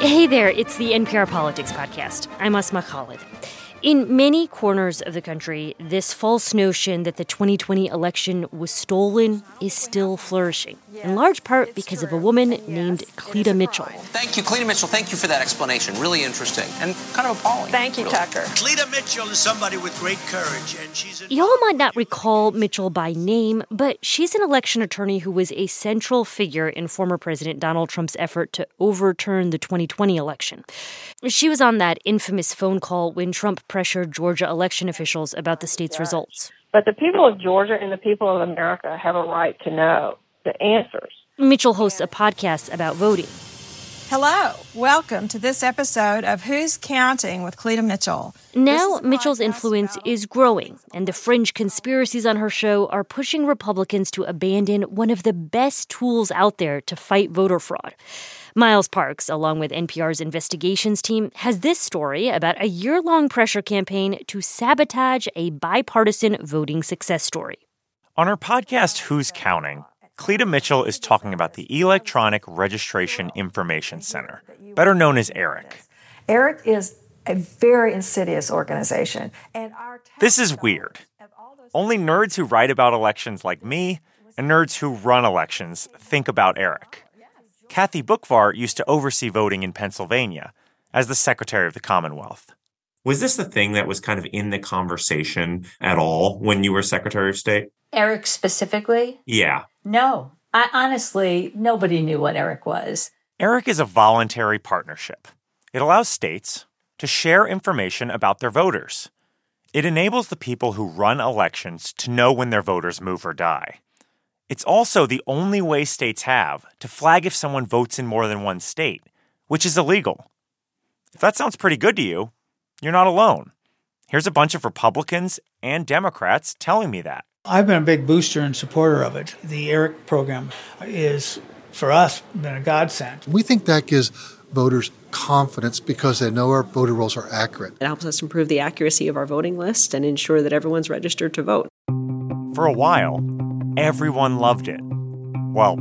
Hey there, it's the NPR Politics Podcast. I'm Asma Khalid. In many corners of the country, this false notion that the 2020 election was stolen is still flourishing, in large part because of a woman named Cleta Mitchell. Thank you, Cleta Mitchell. Thank you for that explanation. Really interesting and kind of appalling. Thank you, really. Tucker. Cleta Mitchell is somebody with great courage, and she's. Y'all might not recall Mitchell by name, but she's an election attorney who was a central figure in former President Donald Trump's effort to overturn the 2020 election. She was on that infamous phone call when Trump pressured Georgia election officials about the state's results. But the people of Georgia and the people of America have a right to know the answers. Mitchell hosts a podcast about voting. Hello, welcome to this episode of Who's Counting with Cleta Mitchell. Now, Mitchell's influence is growing, and the fringe conspiracies on her show are pushing Republicans to abandon one of the best tools out there to fight voter fraud. Miles Parks, along with NPR's investigations team, has this story about a year long pressure campaign to sabotage a bipartisan voting success story. On her podcast, Who's Counting? Cleta Mitchell is talking about the Electronic Registration Information Center, better known as ERIC. ERIC is a very insidious organization. And our This is weird. Only nerds who write about elections like me and nerds who run elections think about ERIC. Oh, Kathy Boockvar used to oversee voting in Pennsylvania as the Secretary of the Commonwealth. Was this the thing that was kind of in the conversation at all when you were Secretary of State? Eric specifically? Yeah. No. I honestly, nobody knew what Eric was. ERIC is a voluntary partnership. It allows states to share information about their voters. It enables the people who run elections to know when their voters move or die. It's also the only way states have to flag if someone votes in more than one state, which is illegal. If that sounds pretty good to you, you're not alone. Here's a bunch of Republicans and Democrats telling me that. I've been a big booster and supporter of it. The ERIC program is, for us, been a godsend. We think that gives voters confidence because they know our voter rolls are accurate. It helps us improve the accuracy of our voting list and ensure that everyone's registered to vote. For a while, everyone loved it. Well,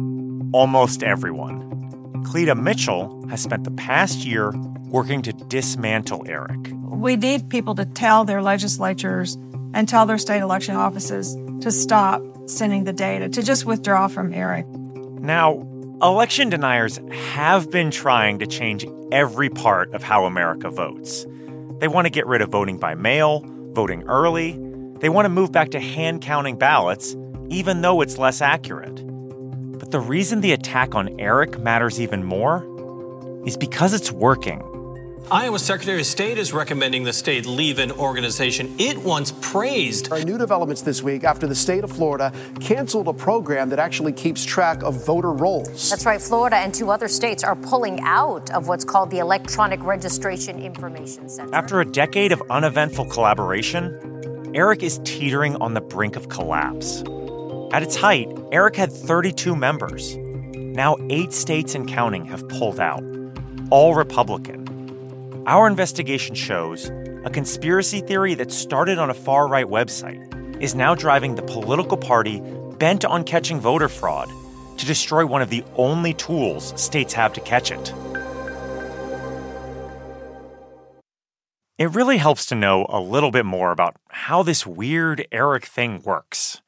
almost everyone. Cleta Mitchell has spent the past year working to dismantle ERIC. We need people to tell their legislatures and tell their state election offices to stop sending the data, to just withdraw from ERIC. Now, election deniers have been trying to change every part of how America votes. They want to get rid of voting by mail, voting early. They want to move back to hand counting ballots, even though it's less accurate. But the reason the attack on ERIC matters even more is because it's working. Iowa Secretary of State is recommending the state leave an organization it once praised. Our new developments this week after the state of Florida canceled a program that actually keeps track of voter rolls. That's right. Florida and two other states are pulling out of what's called the Electronic Registration Information Center. After a decade of uneventful collaboration, ERIC is teetering on the brink of collapse. At its height, ERIC had 32 members. Now, eight states and counting have pulled out, all Republican. Our investigation shows a conspiracy theory that started on a far right website is now driving the political party bent on catching voter fraud to destroy one of the only tools states have to catch it. It really helps to know a little bit more about how this weird ERIC thing works.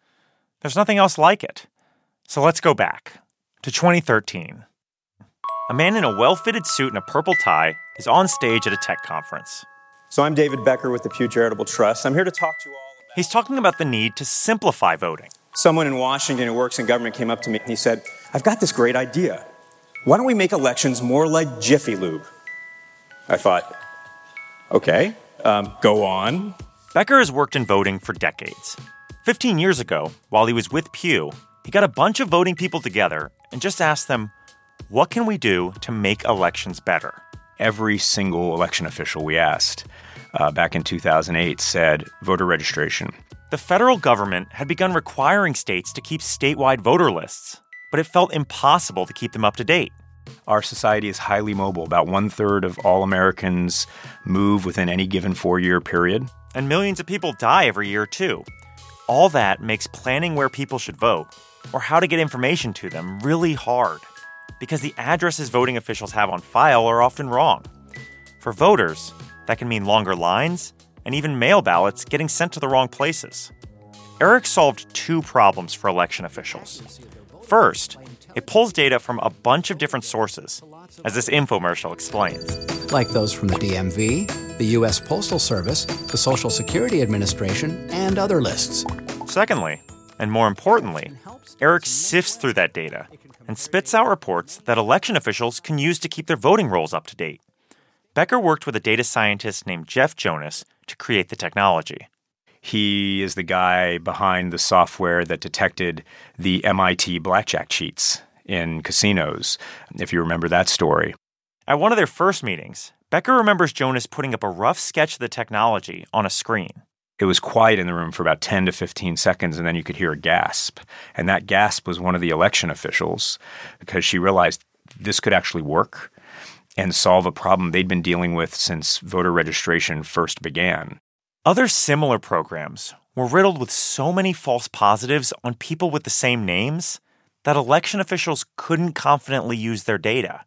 There's nothing else like it. So let's go back to 2013. A man in a well fitted suit and a purple tie is on stage at a tech conference. So I'm David Becker with the Pew Charitable Trust. I'm here to talk to you all. About He's talking about the need to simplify voting. Someone in Washington who works in government came up to me and he said, I've got this great idea. Why don't we make elections more like Jiffy Lube? I thought, okay, um, go on. Becker has worked in voting for decades. 15 years ago, while he was with Pew, he got a bunch of voting people together and just asked them, what can we do to make elections better? Every single election official we asked uh, back in 2008 said voter registration. The federal government had begun requiring states to keep statewide voter lists, but it felt impossible to keep them up to date. Our society is highly mobile. About one third of all Americans move within any given four year period. And millions of people die every year, too. All that makes planning where people should vote or how to get information to them really hard. Because the addresses voting officials have on file are often wrong. For voters, that can mean longer lines and even mail ballots getting sent to the wrong places. Eric solved two problems for election officials. First, it pulls data from a bunch of different sources, as this infomercial explains. Like those from the DMV, the U.S. Postal Service, the Social Security Administration, and other lists. Secondly, and more importantly, Eric sifts through that data and spits out reports that election officials can use to keep their voting rolls up to date. Becker worked with a data scientist named Jeff Jonas to create the technology. He is the guy behind the software that detected the MIT blackjack cheats in casinos, if you remember that story. At one of their first meetings, Becker remembers Jonas putting up a rough sketch of the technology on a screen. It was quiet in the room for about 10 to 15 seconds, and then you could hear a gasp. And that gasp was one of the election officials because she realized this could actually work and solve a problem they'd been dealing with since voter registration first began. Other similar programs were riddled with so many false positives on people with the same names that election officials couldn't confidently use their data.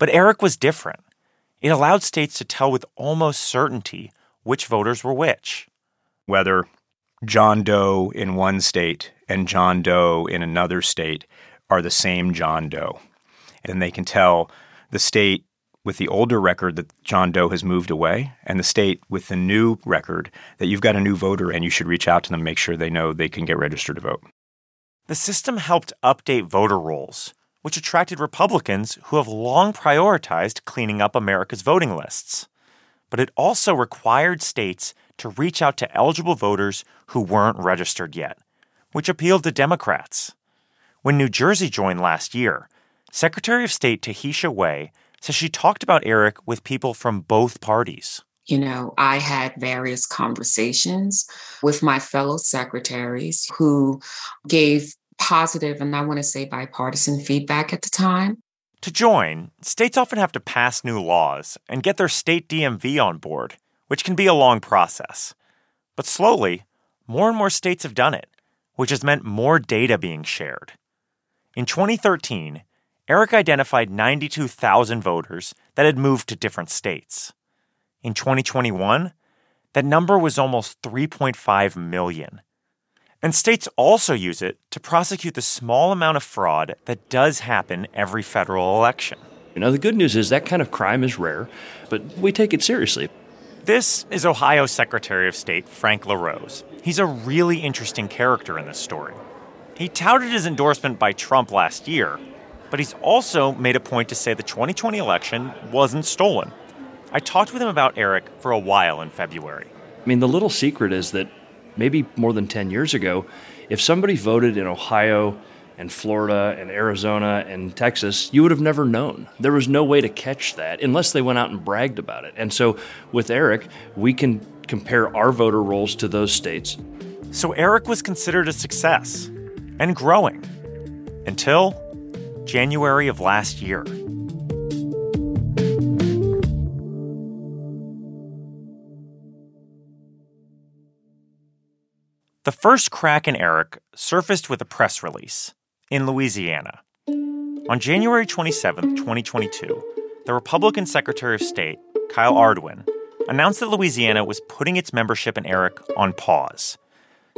But Eric was different. It allowed states to tell with almost certainty which voters were which. Whether John Doe in one state and John Doe in another state are the same John Doe. And they can tell the state with the older record that John Doe has moved away and the state with the new record that you've got a new voter and you should reach out to them, make sure they know they can get registered to vote. The system helped update voter rolls, which attracted Republicans who have long prioritized cleaning up America's voting lists. But it also required states to reach out to eligible voters who weren't registered yet, which appealed to Democrats. When New Jersey joined last year, Secretary of State Tahesha Way says she talked about Eric with people from both parties. You know, I had various conversations with my fellow secretaries who gave positive and I want to say bipartisan feedback at the time. To join, states often have to pass new laws and get their state DMV on board, which can be a long process. But slowly, more and more states have done it, which has meant more data being shared. In 2013, Eric identified 92,000 voters that had moved to different states. In 2021, that number was almost 3.5 million. And states also use it to prosecute the small amount of fraud that does happen every federal election. You know, the good news is that kind of crime is rare, but we take it seriously. This is Ohio Secretary of State Frank LaRose. He's a really interesting character in this story. He touted his endorsement by Trump last year, but he's also made a point to say the 2020 election wasn't stolen. I talked with him about Eric for a while in February. I mean, the little secret is that maybe more than 10 years ago, if somebody voted in Ohio and Florida and Arizona and Texas, you would have never known. There was no way to catch that unless they went out and bragged about it. And so with Eric, we can compare our voter rolls to those states. So Eric was considered a success and growing until January of last year. The first crack in Eric surfaced with a press release in Louisiana. On January 27, 2022, the Republican Secretary of State, Kyle Ardoin, announced that Louisiana was putting its membership in Eric on pause,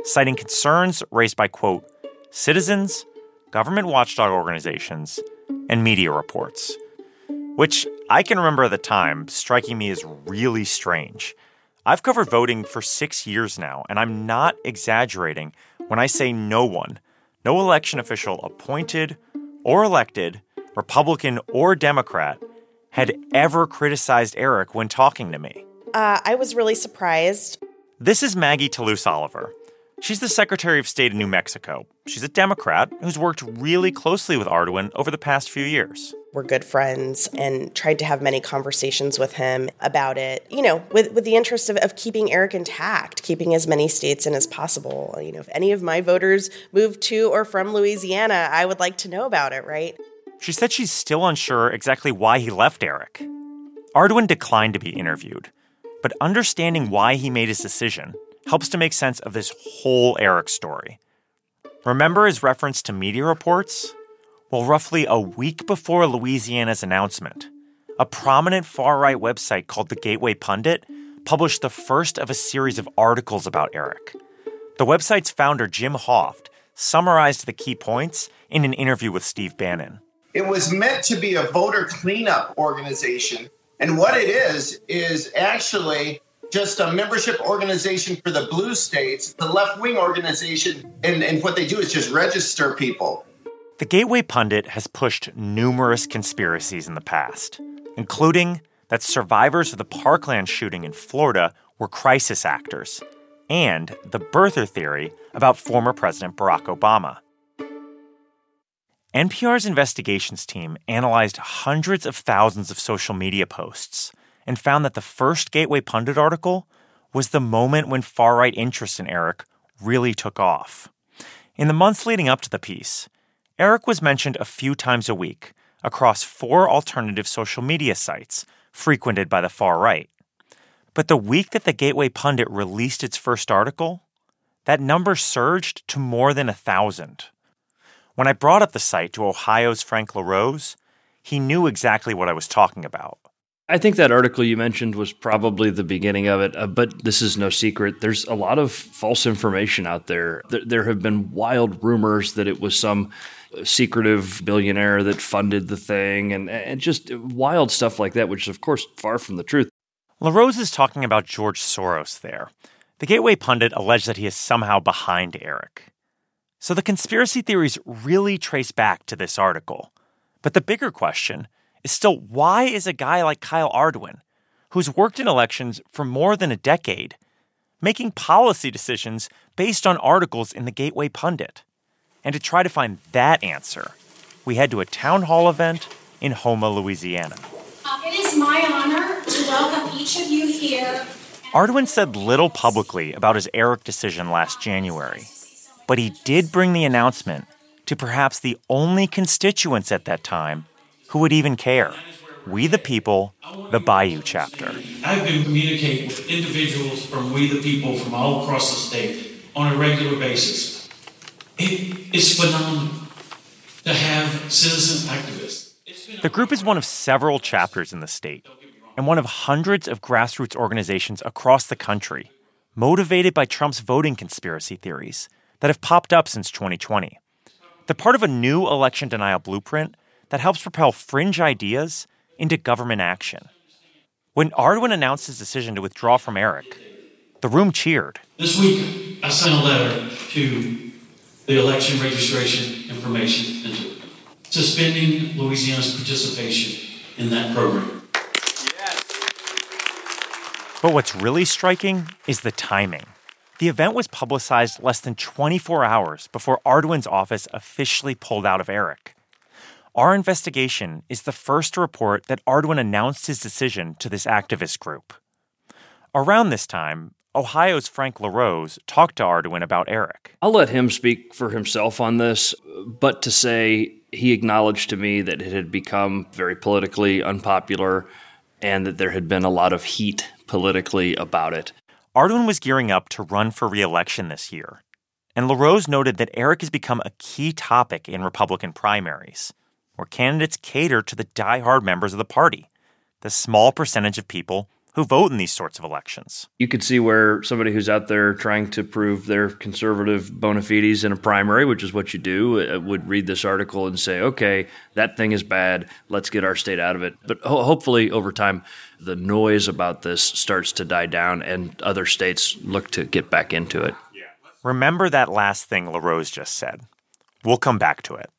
citing concerns raised by, quote, citizens, government watchdog organizations, and media reports, which I can remember at the time striking me as really strange. I've covered voting for six years now, and I'm not exaggerating when I say no one, no election official appointed or elected, Republican or Democrat, had ever criticized Eric when talking to me. Uh, I was really surprised. This is Maggie Toulouse Oliver. She's the Secretary of State in New Mexico. She's a Democrat who's worked really closely with Ardoin over the past few years. We're good friends and tried to have many conversations with him about it, you know, with, with the interest of, of keeping Eric intact, keeping as many states in as possible. You know, if any of my voters move to or from Louisiana, I would like to know about it, right? She said she's still unsure exactly why he left Eric. Ardoin declined to be interviewed, but understanding why he made his decision helps to make sense of this whole Eric story. Remember his reference to media reports? Well, roughly a week before Louisiana's announcement, a prominent far right website called the Gateway Pundit published the first of a series of articles about Eric. The website's founder, Jim Hoft, summarized the key points in an interview with Steve Bannon. It was meant to be a voter cleanup organization. And what it is, is actually just a membership organization for the blue states, the left wing organization. And, and what they do is just register people. The Gateway Pundit has pushed numerous conspiracies in the past, including that survivors of the Parkland shooting in Florida were crisis actors, and the birther theory about former President Barack Obama. NPR's investigations team analyzed hundreds of thousands of social media posts and found that the first Gateway Pundit article was the moment when far right interest in Eric really took off. In the months leading up to the piece, Eric was mentioned a few times a week across four alternative social media sites frequented by the far right. But the week that the Gateway Pundit released its first article, that number surged to more than a thousand. When I brought up the site to Ohio's Frank LaRose, he knew exactly what I was talking about. I think that article you mentioned was probably the beginning of it, uh, but this is no secret. There's a lot of false information out there. there. There have been wild rumors that it was some secretive billionaire that funded the thing and, and just wild stuff like that, which is, of course, far from the truth. LaRose is talking about George Soros there. The Gateway Pundit alleged that he is somehow behind Eric. So the conspiracy theories really trace back to this article. But the bigger question is still why is a guy like Kyle Ardoin, who's worked in elections for more than a decade, making policy decisions based on articles in the Gateway Pundit? And to try to find that answer, we head to a town hall event in Houma, Louisiana. Uh, it is my honor to welcome each of you here. Ardoin said little publicly about his Eric decision last January, but he did bring the announcement to perhaps the only constituents at that time who would even care. We the People, the Bayou chapter. I've been communicating with individuals from We the People from all across the state on a regular basis. It is phenomenal to have citizen activists. The group is one of several chapters in the state and one of hundreds of grassroots organizations across the country motivated by Trump's voting conspiracy theories that have popped up since 2020. They're part of a new election denial blueprint that helps propel fringe ideas into government action. When Ardoin announced his decision to withdraw from Eric, the room cheered. This week, I sent a letter to the election registration information it, suspending Louisiana's participation in that program. But what's really striking is the timing. The event was publicized less than 24 hours before Ardoin's office officially pulled out of Eric. Our investigation is the first to report that Ardoin announced his decision to this activist group. Around this time, Ohio's Frank LaRose talked to Ardoin about Eric. I'll let him speak for himself on this, but to say he acknowledged to me that it had become very politically unpopular and that there had been a lot of heat politically about it. Ardoin was gearing up to run for reelection this year, and LaRose noted that Eric has become a key topic in Republican primaries, where candidates cater to the die-hard members of the party, the small percentage of people who vote in these sorts of elections. You could see where somebody who's out there trying to prove their conservative bona fides in a primary, which is what you do, uh, would read this article and say, okay, that thing is bad. Let's get our state out of it. But ho- hopefully, over time, the noise about this starts to die down and other states look to get back into it. Remember that last thing LaRose just said. We'll come back to it.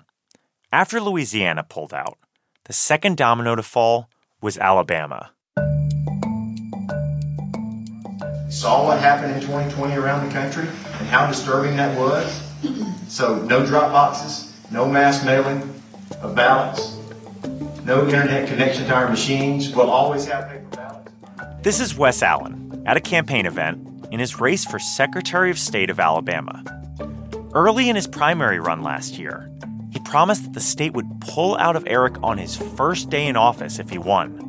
After Louisiana pulled out, the second domino to fall was Alabama. saw what happened in 2020 around the country and how disturbing that was. So, no drop boxes, no mass mailing of ballots, no internet connection to our machines. We'll always have paper ballots. This is Wes Allen at a campaign event in his race for Secretary of State of Alabama. Early in his primary run last year, he promised that the state would pull out of Eric on his first day in office if he won.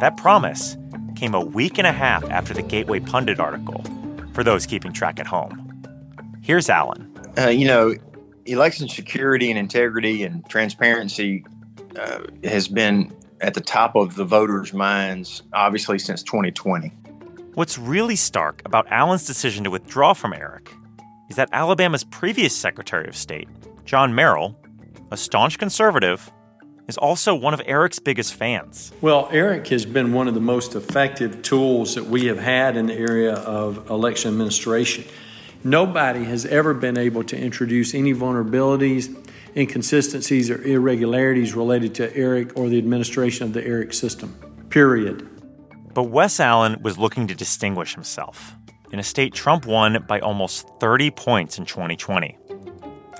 That promise came a week and a half after the Gateway Pundit article, for those keeping track at home. Here's Allen. Uh, you know, election security and integrity and transparency uh, has been at the top of the voters' minds, obviously, since 2020. What's really stark about Allen's decision to withdraw from Eric is that Alabama's previous Secretary of State, John Merrill, a staunch conservative, is also one of Eric's biggest fans. Well, Eric has been one of the most effective tools that we have had in the area of election administration. Nobody has ever been able to introduce any vulnerabilities, inconsistencies, or irregularities related to Eric or the administration of the Eric system. Period. But Wes Allen was looking to distinguish himself in a state Trump won by almost 30 points in 2020.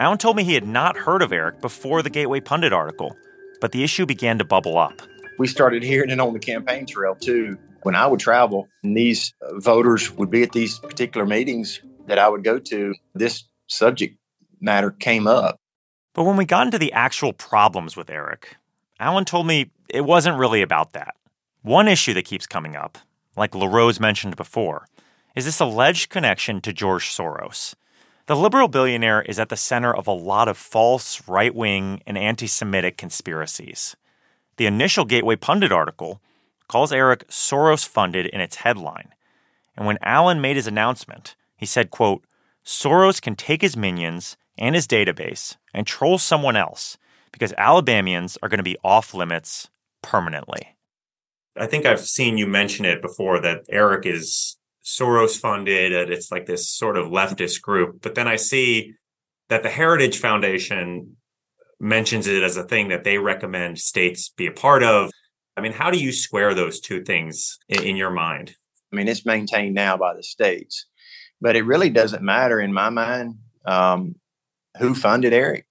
Allen told me he had not heard of Eric before the Gateway Pundit article, but the issue began to bubble up. We started hearing it on the campaign trail too. When I would travel, and these voters would be at these particular meetings that I would go to, this subject matter came up. But when we got into the actual problems with Eric, Allen told me it wasn't really about that. One issue that keeps coming up, like LaRose mentioned before, is this alleged connection to George Soros. The liberal billionaire is at the center of a lot of false, right wing, and anti Semitic conspiracies. The initial Gateway Pundit article calls Eric Soros funded in its headline. And when Allen made his announcement, he said, quote, Soros can take his minions and his database and troll someone else because Alabamians are going to be off limits permanently. I think I've seen you mention it before that Eric is Soros funded, and it's like this sort of leftist group. But then I see that the Heritage Foundation mentions it as a thing that they recommend states be a part of. I mean, how do you square those two things in, in your mind? I mean, it's maintained now by the states, but it really doesn't matter in my mind um, who funded Eric.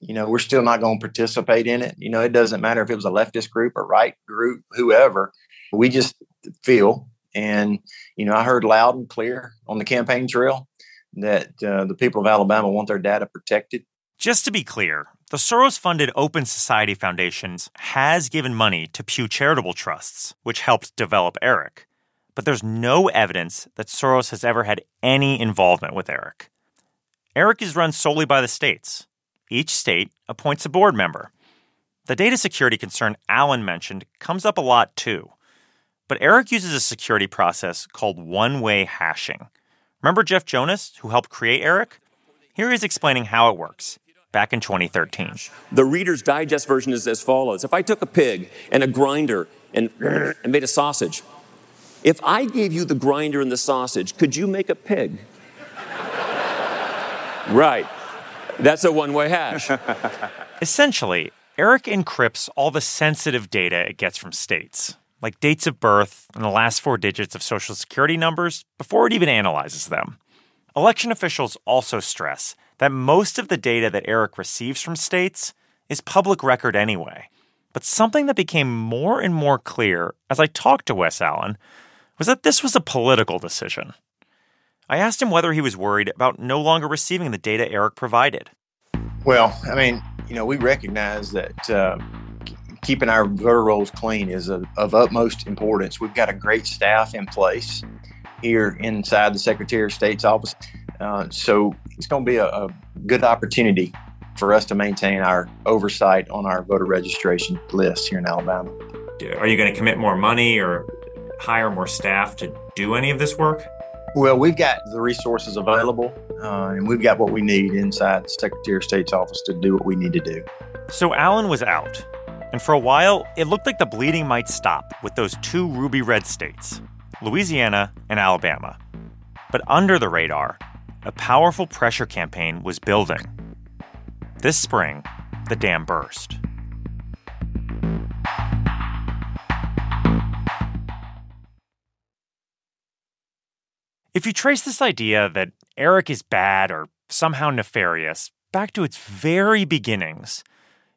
You know, we're still not going to participate in it. You know, it doesn't matter if it was a leftist group or right group, whoever. We just feel and, you know, I heard loud and clear on the campaign trail that uh, the people of Alabama want their data protected. Just to be clear, the Soros funded Open Society Foundations has given money to Pew Charitable Trusts, which helped develop Eric. But there's no evidence that Soros has ever had any involvement with Eric. Eric is run solely by the states. Each state appoints a board member. The data security concern Allen mentioned comes up a lot too. But Eric uses a security process called one way hashing. Remember Jeff Jonas, who helped create Eric? Here he's explaining how it works back in 2013. The Reader's Digest version is as follows If I took a pig and a grinder and, and made a sausage, if I gave you the grinder and the sausage, could you make a pig? right. That's a one way hash. Essentially, Eric encrypts all the sensitive data it gets from states like dates of birth and the last four digits of social security numbers, before it even analyzes them. Election officials also stress that most of the data that Eric receives from states is public record anyway. But something that became more and more clear as I talked to Wes Allen was that this was a political decision. I asked him whether he was worried about no longer receiving the data Eric provided. Well, I mean, you know, we recognize that uh, keeping our voter rolls clean is of, of utmost importance. We've got a great staff in place here inside the Secretary of State's office. Uh, so it's going to be a, a, good opportunity for us to maintain our oversight on our voter registration list here in Alabama. Are you going to commit more money or hire more staff to do any of this work? Well, we've got the resources available, uh, and we've got what we need inside the Secretary of State's office to do what we need to do. So Allen was out. And for a while, it looked like the bleeding might stop with those two ruby red states, Louisiana and Alabama. But under the radar, a powerful pressure campaign was building. This spring, the dam burst. If you trace this idea that Eric is bad or somehow nefarious back to its very beginnings,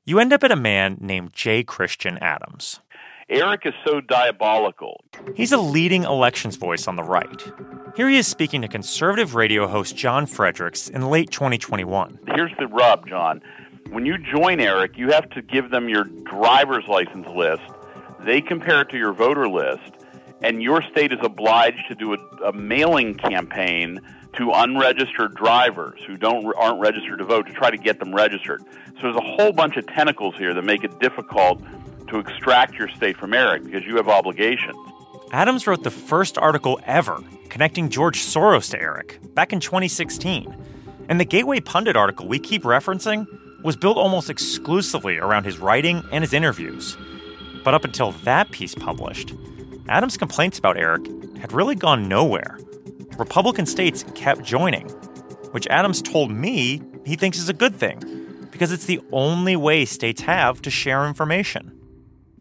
you end up at a man named J. Christian Adams. Eric is so diabolical. He's a leading elections voice on the right. Here he is speaking to conservative radio host John Fredericks in late 2021. Here's the rub, John. When you join Eric, you have to give them your driver's license list. They compare it to your voter list, and your state is obliged to do a, a mailing campaign to unregistered drivers who don't aren't registered to vote to try to get them registered. So there's a whole bunch of tentacles here that make it difficult to extract your state from Eric because you have obligations. Adams wrote the first article ever connecting George Soros to Eric back in 2016. And the Gateway Pundit article we keep referencing was built almost exclusively around his writing and his interviews. But up until that piece published, Adams' complaints about Eric had really gone nowhere. Republican states kept joining, which Adams told me he thinks is a good thing because it's the only way states have to share information.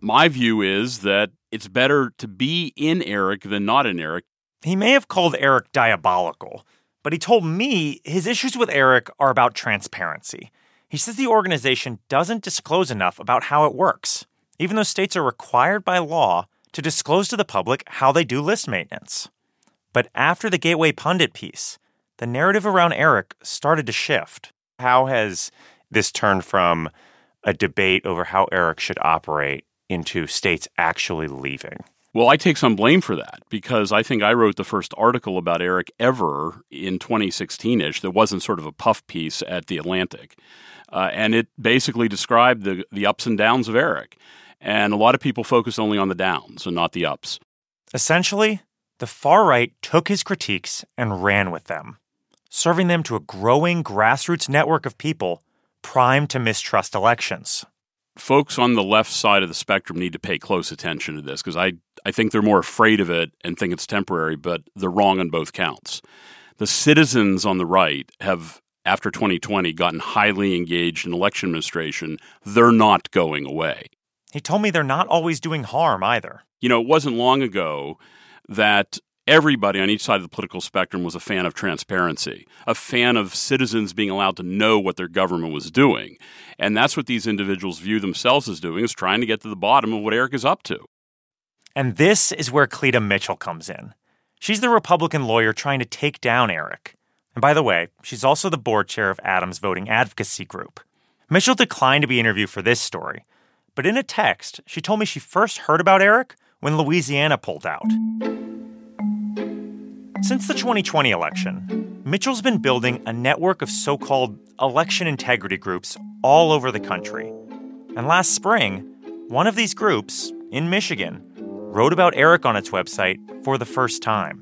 My view is that it's better to be in Eric than not in Eric. He may have called Eric diabolical, but he told me his issues with Eric are about transparency. He says the organization doesn't disclose enough about how it works, even though states are required by law to disclose to the public how they do list maintenance. But after the Gateway Pundit piece, the narrative around Eric started to shift. How has this turned from a debate over how Eric should operate into states actually leaving? Well, I take some blame for that because I think I wrote the first article about Eric ever in 2016 ish that wasn't sort of a puff piece at The Atlantic. Uh, and it basically described the, the ups and downs of Eric. And a lot of people focus only on the downs and not the ups. Essentially, the far right took his critiques and ran with them, serving them to a growing grassroots network of people primed to mistrust elections. Folks on the left side of the spectrum need to pay close attention to this because I, I think they're more afraid of it and think it's temporary, but they're wrong on both counts. The citizens on the right have, after 2020, gotten highly engaged in election administration. They're not going away. He told me they're not always doing harm either. You know, it wasn't long ago that everybody on each side of the political spectrum was a fan of transparency, a fan of citizens being allowed to know what their government was doing. And that's what these individuals view themselves as doing, is trying to get to the bottom of what Eric is up to. And this is where Cleta Mitchell comes in. She's the Republican lawyer trying to take down Eric. And by the way, she's also the board chair of Adams Voting Advocacy Group. Mitchell declined to be interviewed for this story, but in a text, she told me she first heard about Eric when Louisiana pulled out. Since the 2020 election, Mitchell's been building a network of so called election integrity groups all over the country. And last spring, one of these groups, in Michigan, wrote about Eric on its website for the first time.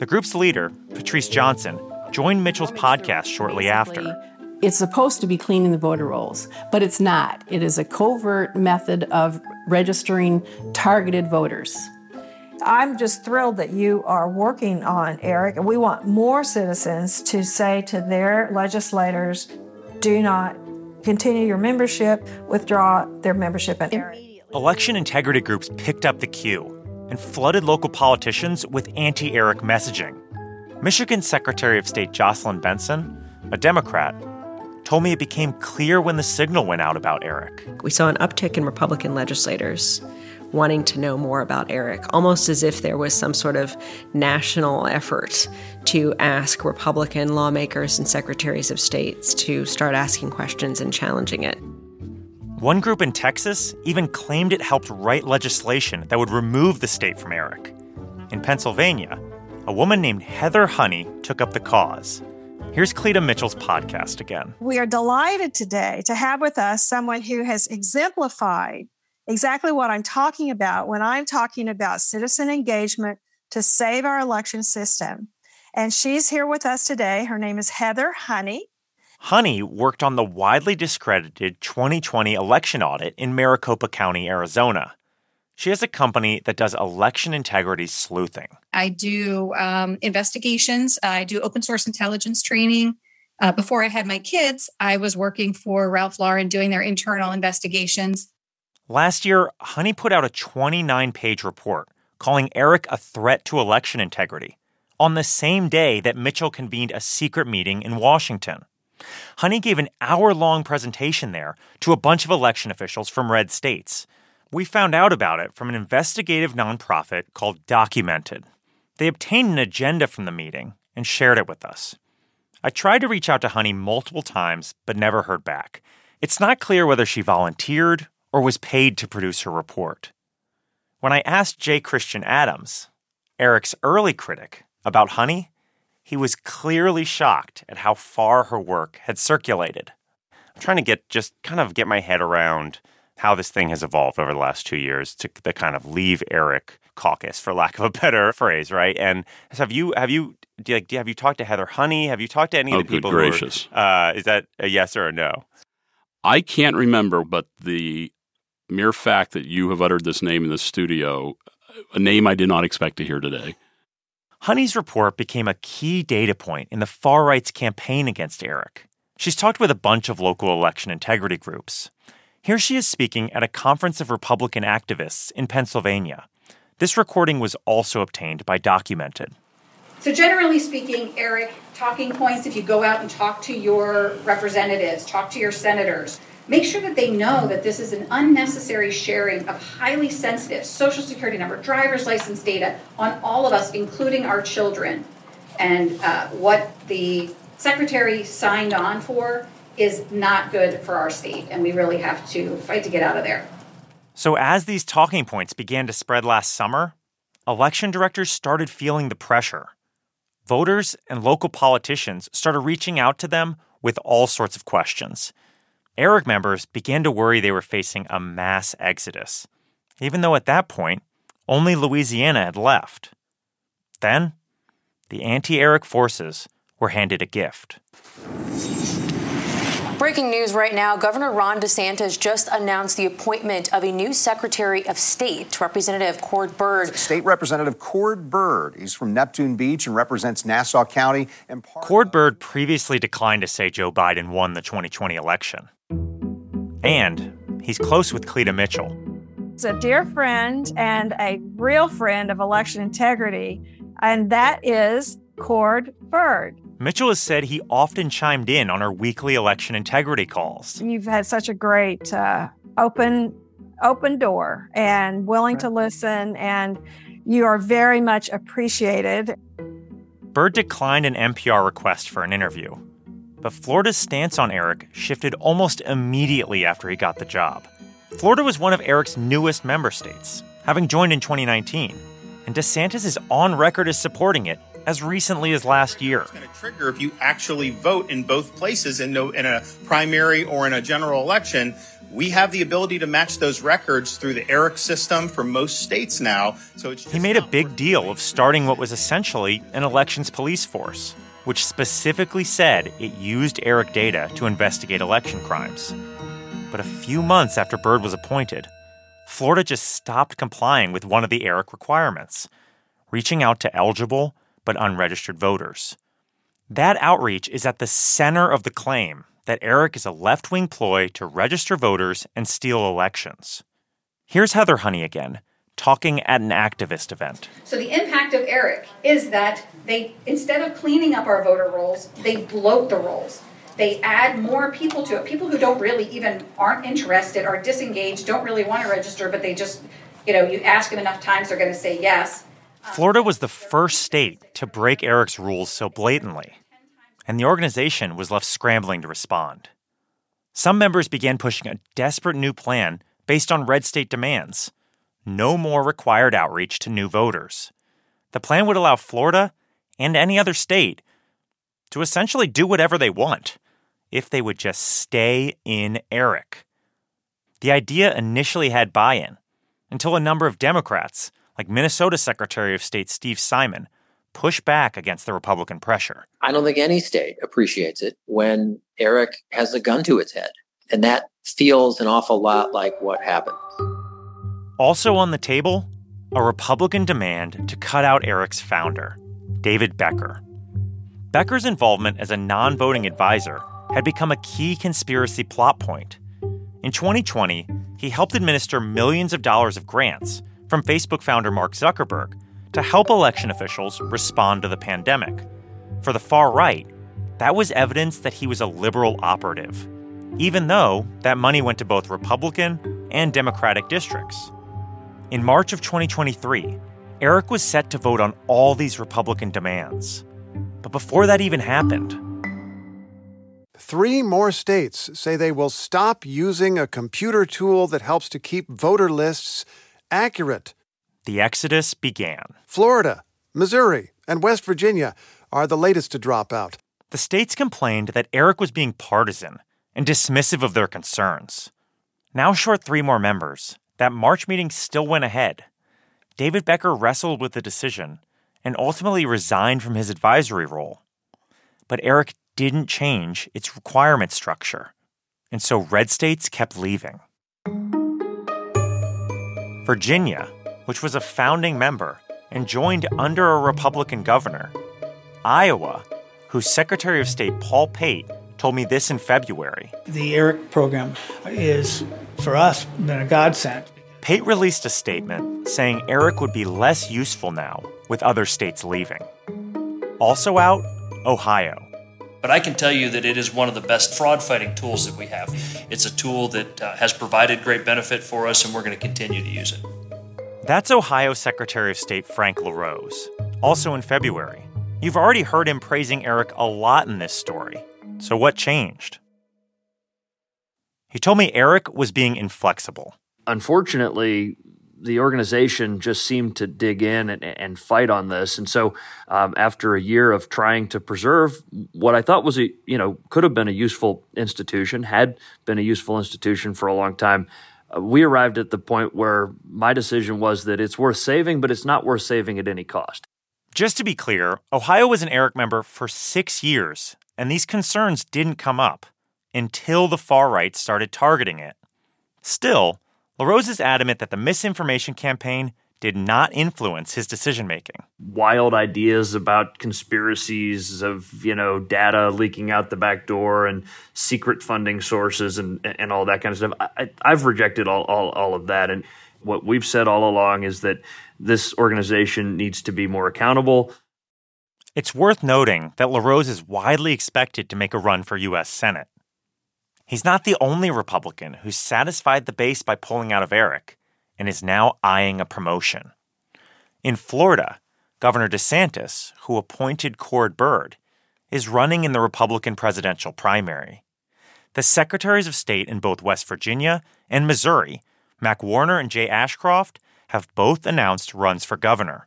The group's leader, Patrice Johnson, joined Mitchell's podcast shortly after. It's supposed to be cleaning the voter rolls, but it's not. It is a covert method of registering targeted voters. I'm just thrilled that you are working on Eric, and we want more citizens to say to their legislators, do not continue your membership, withdraw their membership in Eric. Election integrity groups picked up the cue and flooded local politicians with anti Eric messaging. Michigan Secretary of State Jocelyn Benson, a Democrat, told me it became clear when the signal went out about Eric. We saw an uptick in Republican legislators wanting to know more about Eric, almost as if there was some sort of national effort to ask Republican lawmakers and secretaries of states to start asking questions and challenging it. One group in Texas even claimed it helped write legislation that would remove the state from Eric. In Pennsylvania, a woman named Heather Honey took up the cause. Here's Cleta Mitchell's podcast again. We are delighted today to have with us someone who has exemplified exactly what I'm talking about when I'm talking about citizen engagement to save our election system. And she's here with us today. Her name is Heather Honey. Honey worked on the widely discredited 2020 election audit in Maricopa County, Arizona. She has a company that does election integrity sleuthing. I do um, investigations, I do open source intelligence training. Uh, before I had my kids, I was working for Ralph Lauren doing their internal investigations. Last year, Honey put out a 29 page report calling Eric a threat to election integrity on the same day that Mitchell convened a secret meeting in Washington. Honey gave an hour long presentation there to a bunch of election officials from red states. We found out about it from an investigative nonprofit called Documented. They obtained an agenda from the meeting and shared it with us. I tried to reach out to Honey multiple times, but never heard back. It's not clear whether she volunteered or was paid to produce her report. When I asked J. Christian Adams, Eric's early critic, about Honey, he was clearly shocked at how far her work had circulated. I'm trying to get just kind of get my head around how this thing has evolved over the last two years to the kind of leave Eric caucus, for lack of a better phrase, right? And so have you have you do you, like do you, have you talked to Heather Honey? Have you talked to any Oh, of the good people? gracious. Who are, uh, is that a yes or a no? I can't remember, but the mere fact that you have uttered this name in the studio, a name I did not expect to hear today. Honey's report became a key data point in the far right's campaign against Eric. She's talked with a bunch of local election integrity groups. Here she is speaking at a conference of Republican activists in Pennsylvania. This recording was also obtained by Documented. So, generally speaking, Eric, talking points if you go out and talk to your representatives, talk to your senators, make sure that they know that this is an unnecessary sharing of highly sensitive social security number, driver's license data on all of us, including our children. And uh, what the secretary signed on for is not good for our state, and we really have to fight to get out of there. So, as these talking points began to spread last summer, election directors started feeling the pressure. Voters and local politicians started reaching out to them with all sorts of questions. Eric members began to worry they were facing a mass exodus, even though at that point, only Louisiana had left. Then, the anti Eric forces were handed a gift. Breaking news right now Governor Ron DeSantis just announced the appointment of a new Secretary of State, Representative Cord Byrd. State Representative Cord Byrd. He's from Neptune Beach and represents Nassau County. And part- Cord Byrd previously declined to say Joe Biden won the 2020 election. And he's close with Cleta Mitchell. He's a dear friend and a real friend of election integrity, and that is Cord Byrd. Mitchell has said he often chimed in on her weekly election integrity calls. You've had such a great uh, open open door and willing to listen, and you are very much appreciated. Byrd declined an NPR request for an interview. But Florida's stance on Eric shifted almost immediately after he got the job. Florida was one of Eric's newest member states, having joined in 2019, and DeSantis is on record as supporting it as recently as last year. trigger if you actually vote in both places in, no, in a primary or in a general election. We have the ability to match those records through the ERIC system for most states now. So it's He made a big deal of starting what was essentially an elections police force, which specifically said it used Eric data to investigate election crimes. But a few months after Byrd was appointed, Florida just stopped complying with one of the Eric requirements, reaching out to eligible but unregistered voters. That outreach is at the center of the claim that Eric is a left wing ploy to register voters and steal elections. Here's Heather Honey again, talking at an activist event. So the impact of Eric is that they instead of cleaning up our voter rolls, they bloat the rolls. They add more people to it. People who don't really even aren't interested, are disengaged, don't really want to register, but they just, you know, you ask them enough times, they're going to say yes. Florida was the first state to break Eric's rules so blatantly, and the organization was left scrambling to respond. Some members began pushing a desperate new plan based on red state demands no more required outreach to new voters. The plan would allow Florida and any other state to essentially do whatever they want if they would just stay in Eric. The idea initially had buy in until a number of Democrats, like Minnesota Secretary of State Steve Simon, pushed back against the Republican pressure. I don't think any state appreciates it when Eric has a gun to its head. And that feels an awful lot like what happened. Also on the table, a Republican demand to cut out Eric's founder, David Becker. Becker's involvement as a non voting advisor had become a key conspiracy plot point. In 2020, he helped administer millions of dollars of grants from Facebook founder Mark Zuckerberg to help election officials respond to the pandemic. For the far right, that was evidence that he was a liberal operative, even though that money went to both Republican and Democratic districts. In March of 2023, Eric was set to vote on all these Republican demands. But before that even happened, Three more states say they will stop using a computer tool that helps to keep voter lists accurate. the exodus began. Florida, Missouri, and West Virginia are the latest to drop out. The states complained that Eric was being partisan and dismissive of their concerns. Now short three more members, that March meeting still went ahead. David Becker wrestled with the decision and ultimately resigned from his advisory role. But Eric didn't change its requirement structure, and so red states kept leaving. Virginia, which was a founding member and joined under a Republican governor. Iowa, whose Secretary of State Paul Pate told me this in February. The ERIC program is, for us, been a godsend. Pate released a statement saying ERIC would be less useful now with other states leaving. Also out, Ohio. But I can tell you that it is one of the best fraud fighting tools that we have. It's a tool that uh, has provided great benefit for us, and we're going to continue to use it. That's Ohio Secretary of State Frank LaRose, also in February. You've already heard him praising Eric a lot in this story. So, what changed? He told me Eric was being inflexible. Unfortunately, the organization just seemed to dig in and, and fight on this. And so, um, after a year of trying to preserve what I thought was a, you know, could have been a useful institution, had been a useful institution for a long time, uh, we arrived at the point where my decision was that it's worth saving, but it's not worth saving at any cost. Just to be clear, Ohio was an ERIC member for six years, and these concerns didn't come up until the far right started targeting it. Still, LaRose is adamant that the misinformation campaign did not influence his decision making. Wild ideas about conspiracies of, you know, data leaking out the back door and secret funding sources and, and all that kind of stuff. I, I've rejected all, all, all of that. And what we've said all along is that this organization needs to be more accountable. It's worth noting that LaRose is widely expected to make a run for U.S. Senate. He's not the only Republican who's satisfied the base by pulling out of Eric and is now eyeing a promotion. In Florida, Governor DeSantis, who appointed Cord Byrd, is running in the Republican presidential primary. The secretaries of state in both West Virginia and Missouri, Mac Warner and Jay Ashcroft, have both announced runs for governor.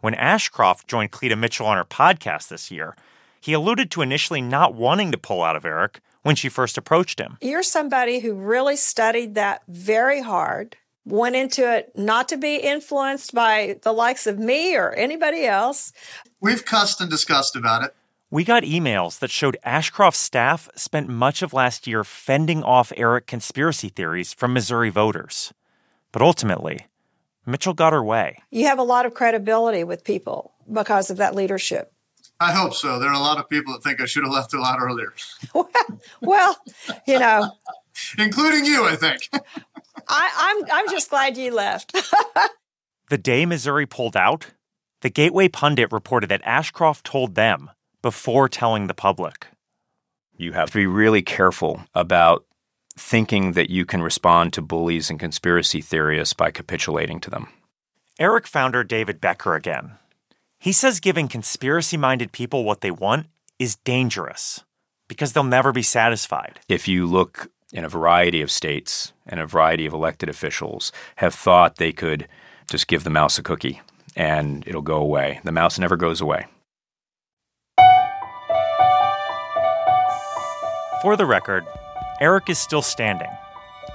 When Ashcroft joined Cleta Mitchell on her podcast this year, he alluded to initially not wanting to pull out of Eric when she first approached him. You're somebody who really studied that very hard, went into it not to be influenced by the likes of me or anybody else. We've cussed and discussed about it. We got emails that showed Ashcroft's staff spent much of last year fending off Eric conspiracy theories from Missouri voters. But ultimately, Mitchell got her way. You have a lot of credibility with people because of that leadership. I hope so. There are a lot of people that think I should have left a lot earlier. well, you know, including you, I think. I, I'm I'm just glad you left. the day Missouri pulled out, the Gateway pundit reported that Ashcroft told them before telling the public. You have to be really careful about thinking that you can respond to bullies and conspiracy theorists by capitulating to them. Eric founder David Becker again. He says giving conspiracy minded people what they want is dangerous because they'll never be satisfied. If you look in a variety of states and a variety of elected officials have thought they could just give the mouse a cookie and it'll go away. The mouse never goes away. For the record, Eric is still standing,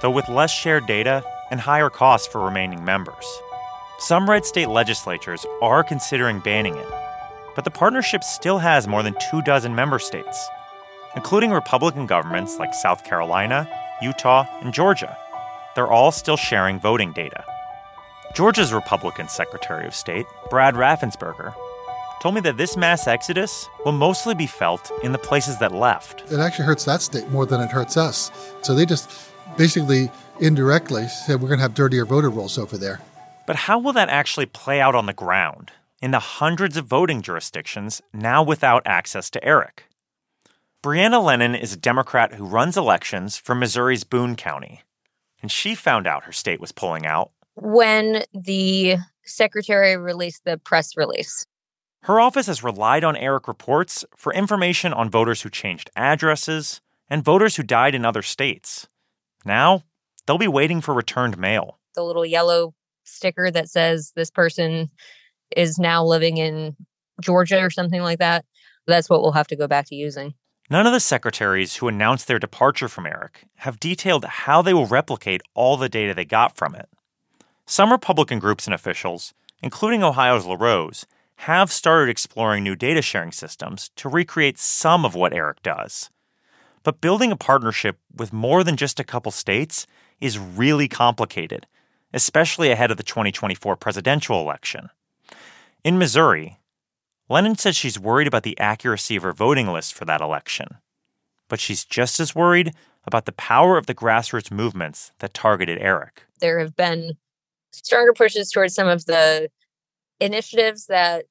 though with less shared data and higher costs for remaining members. Some red state legislatures are considering banning it, but the partnership still has more than two dozen member states, including Republican governments like South Carolina, Utah, and Georgia. They're all still sharing voting data. Georgia's Republican Secretary of State, Brad Raffensperger, told me that this mass exodus will mostly be felt in the places that left. It actually hurts that state more than it hurts us. So they just basically indirectly said we're going to have dirtier voter rolls over there. But how will that actually play out on the ground in the hundreds of voting jurisdictions now without access to Eric? Brianna Lennon is a Democrat who runs elections for Missouri's Boone County, and she found out her state was pulling out when the secretary released the press release. Her office has relied on Eric reports for information on voters who changed addresses and voters who died in other states. Now, they'll be waiting for returned mail. The little yellow sticker that says this person is now living in Georgia or something like that That's what we'll have to go back to using. None of the secretaries who announced their departure from ERIC have detailed how they will replicate all the data they got from it. Some Republican groups and officials, including Ohio's LaRose, have started exploring new data sharing systems to recreate some of what ERIC does. But building a partnership with more than just a couple states is really complicated, especially ahead of the 2024 presidential election. In Missouri, Lennon says she's worried about the accuracy of her voting list for that election. But she's just as worried about the power of the grassroots movements that targeted Eric. There have been stronger pushes towards some of the initiatives that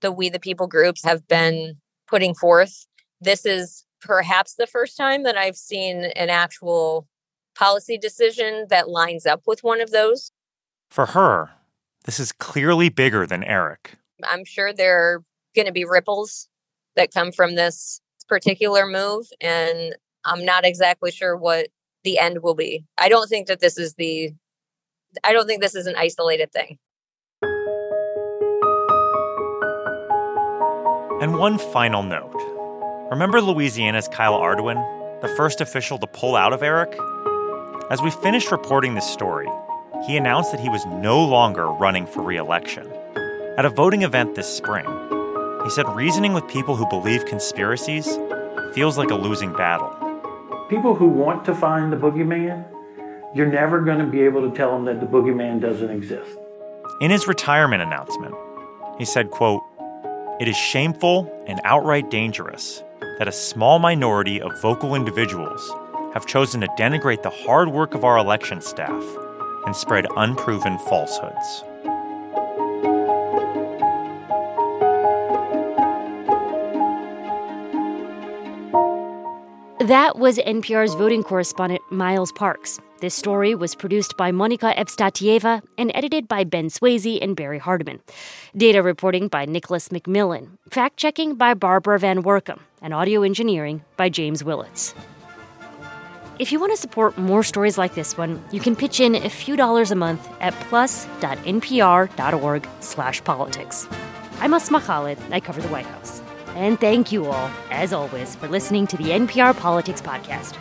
the We the People groups have been putting forth. This is perhaps the first time that I've seen an actual policy decision that lines up with one of those. For her, this is clearly bigger than Eric. I'm sure there are going to be ripples that come from this particular move, and I'm not exactly sure what the end will be. I don't think that this is the, I don't think this is an isolated thing. And one final note. Remember Louisiana's Kyle Ardoin, the first official to pull out of Eric? As we finished reporting this story, he announced that he was no longer running for re election. At a voting event this spring, he said reasoning with people who believe conspiracies feels like a losing battle. People who want to find the boogeyman, you're never going to be able to tell them that the boogeyman doesn't exist. In his retirement announcement, he said, quote, It is shameful and outright dangerous that a small minority of vocal individuals have chosen to denigrate the hard work of our election staff and spread unproven falsehoods. That was NPR's voting correspondent Miles Parks. This story was produced by Monica Evstatieva and edited by Ben Swasey and Barry Hardymon. Data reporting by Nicholas McMillan. Fact checking by Barbara Van Woerkom. And audio engineering by James Willetts. If you want to support more stories like this one, you can pitch in a few dollars a month at plus.npr.org slash politics. I'm Asma Khalid. I cover the White House. And thank you all, as always, for listening to the NPR Politics Podcast.